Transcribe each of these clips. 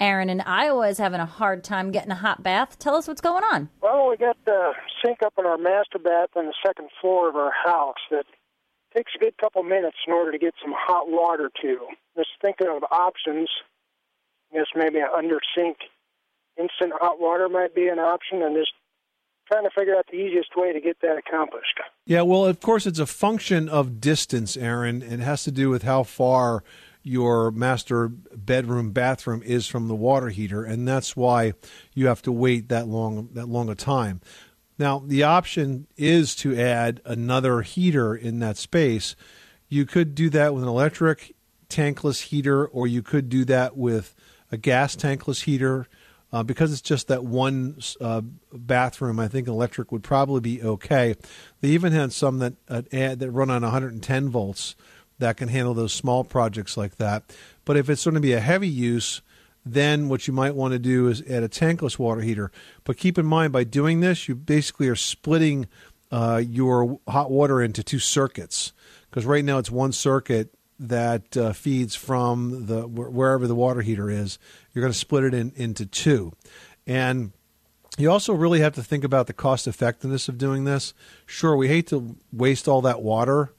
Aaron in Iowa is having a hard time getting a hot bath. Tell us what's going on. Well, we got the sink up in our master bath on the second floor of our house that takes a good couple minutes in order to get some hot water to. Just thinking of options. I guess maybe an under sink instant hot water might be an option, and just trying to figure out the easiest way to get that accomplished. Yeah, well, of course, it's a function of distance, Aaron. It has to do with how far your master bedroom bathroom is from the water heater, and that's why you have to wait that long that long a time. Now, the option is to add another heater in that space. You could do that with an electric tankless heater, or you could do that with a gas tankless heater. Uh, because it's just that one uh, bathroom, I think electric would probably be okay. They even had some that uh, that run on 110 volts that can handle those small projects like that. But if it's going to be a heavy use, then what you might want to do is add a tankless water heater. But keep in mind, by doing this, you basically are splitting uh, your hot water into two circuits. Because right now it's one circuit that uh, feeds from the wherever the water heater is. You're going to split it in, into two, and you also really have to think about the cost effectiveness of doing this. Sure, we hate to waste all that water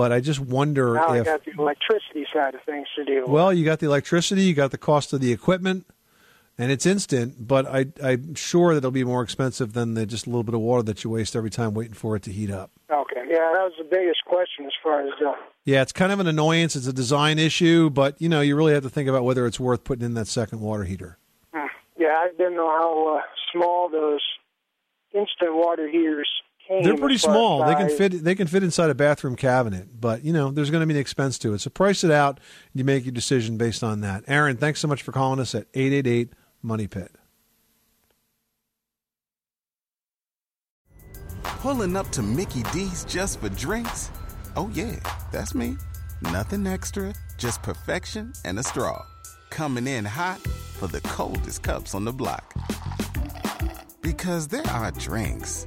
but I just wonder now if I got the electricity side of things to deal with. Well, you got the electricity, you got the cost of the equipment, and it's instant. But I, I'm sure that it'll be more expensive than the, just a little bit of water that you waste every time waiting for it to heat up. Okay, yeah, that was the biggest question as far as. Uh, yeah, it's kind of an annoyance. It's a design issue, but you know, you really have to think about whether it's worth putting in that second water heater. Hmm. Yeah, I didn't know how uh, small those instant water heaters they're pretty small. They can fit. They can fit inside a bathroom cabinet, but you know there's going to be an expense to it. So price it out. You make your decision based on that. Aaron, thanks so much for calling us at eight eight eight Money Pit. Pulling up to Mickey D's just for drinks. Oh yeah, that's me. Nothing extra, just perfection and a straw. Coming in hot for the coldest cups on the block. Because there are drinks